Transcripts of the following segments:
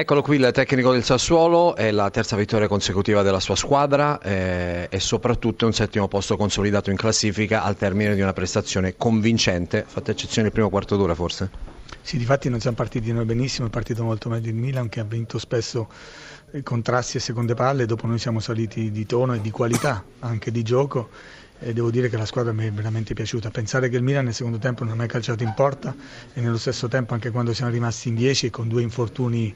Eccolo qui il tecnico del Sassuolo, è la terza vittoria consecutiva della sua squadra eh, e soprattutto un settimo posto consolidato in classifica al termine di una prestazione convincente, fatta eccezione il primo quarto d'ora forse? Sì, difatti non siamo partiti noi benissimo, è partito molto meglio il Milan che ha vinto spesso contrasti e seconde palle, dopo noi siamo saliti di tono e di qualità anche di gioco e devo dire che la squadra mi è veramente piaciuta. Pensare che il Milan nel secondo tempo non ha mai calciato in porta e nello stesso tempo anche quando siamo rimasti in 10 con due infortuni,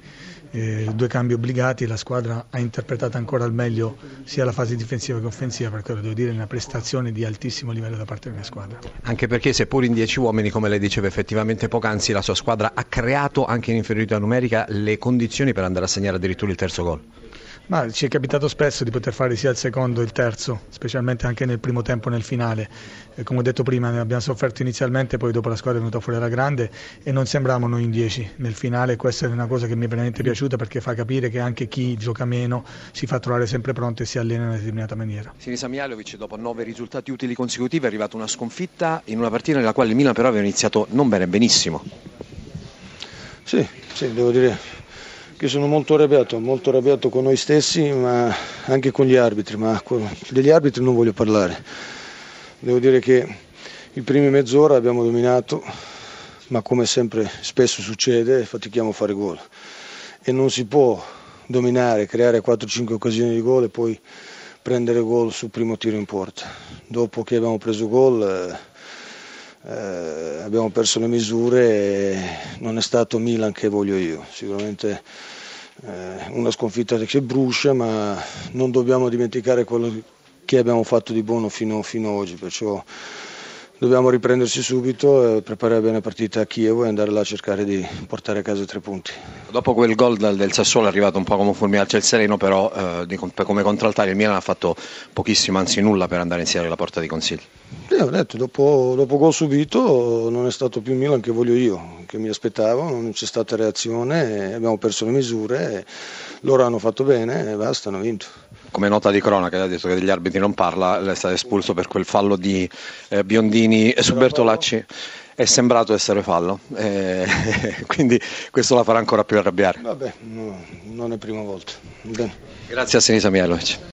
eh, due cambi obbligati, la squadra ha interpretato ancora al meglio sia la fase difensiva che offensiva perché devo dire è una prestazione di altissimo livello da parte della mia squadra. Anche perché seppur in 10 uomini, come lei diceva effettivamente poc'anzi, la sua squadra ha creato anche in inferiorità numerica le condizioni per andare a segnare addirittura il terzo gol. Ma ci è capitato spesso di poter fare sia il secondo che il terzo, specialmente anche nel primo tempo nel finale. E come ho detto prima, ne abbiamo sofferto inizialmente, poi dopo la squadra è venuta fuori alla grande e non sembravamo noi in 10 nel finale. Questa è una cosa che mi è veramente piaciuta perché fa capire che anche chi gioca meno si fa trovare sempre pronto e si allena in una determinata maniera. Sinisa Mijalovic, dopo nove risultati utili consecutivi, è arrivata una sconfitta in una partita nella quale il Milan però aveva iniziato non bene, benissimo. Sì, sì, devo dire che sono molto arrabbiato, molto arrabbiato con noi stessi, ma anche con gli arbitri, ma degli arbitri non voglio parlare. Devo dire che i primi mezz'ora abbiamo dominato, ma come sempre spesso succede, fatichiamo a fare gol. E non si può dominare, creare 4-5 occasioni di gol e poi prendere gol sul primo tiro in porta. Dopo che abbiamo preso gol eh, abbiamo perso le misure e non è stato Milan che voglio io. Sicuramente eh, una sconfitta che brucia, ma non dobbiamo dimenticare quello che abbiamo fatto di buono fino, fino ad oggi, perciò dobbiamo riprendersi subito, e preparare bene la partita a Chievo e andare là a cercare di portare a casa tre punti. Dopo quel gol del Sassuolo è arrivato un po' come un fulmine al sereno, però eh, come contraltare il Milan ha fatto pochissimo, anzi nulla per andare insieme alla porta di consiglio. Sì, ho detto, dopo, dopo gol subito non è stato più il Milan che voglio io, che mi aspettavo, non c'è stata reazione, abbiamo perso le misure, loro hanno fatto bene e basta, hanno vinto come nota di cronaca ha detto che degli arbitri non parla, è stato espulso per quel fallo di eh, Biondini su Bertolacci è sembrato essere fallo, eh, quindi questo la farà ancora più arrabbiare. Vabbè, no, non è prima volta. Bene. Grazie a Sinisa Mielovic.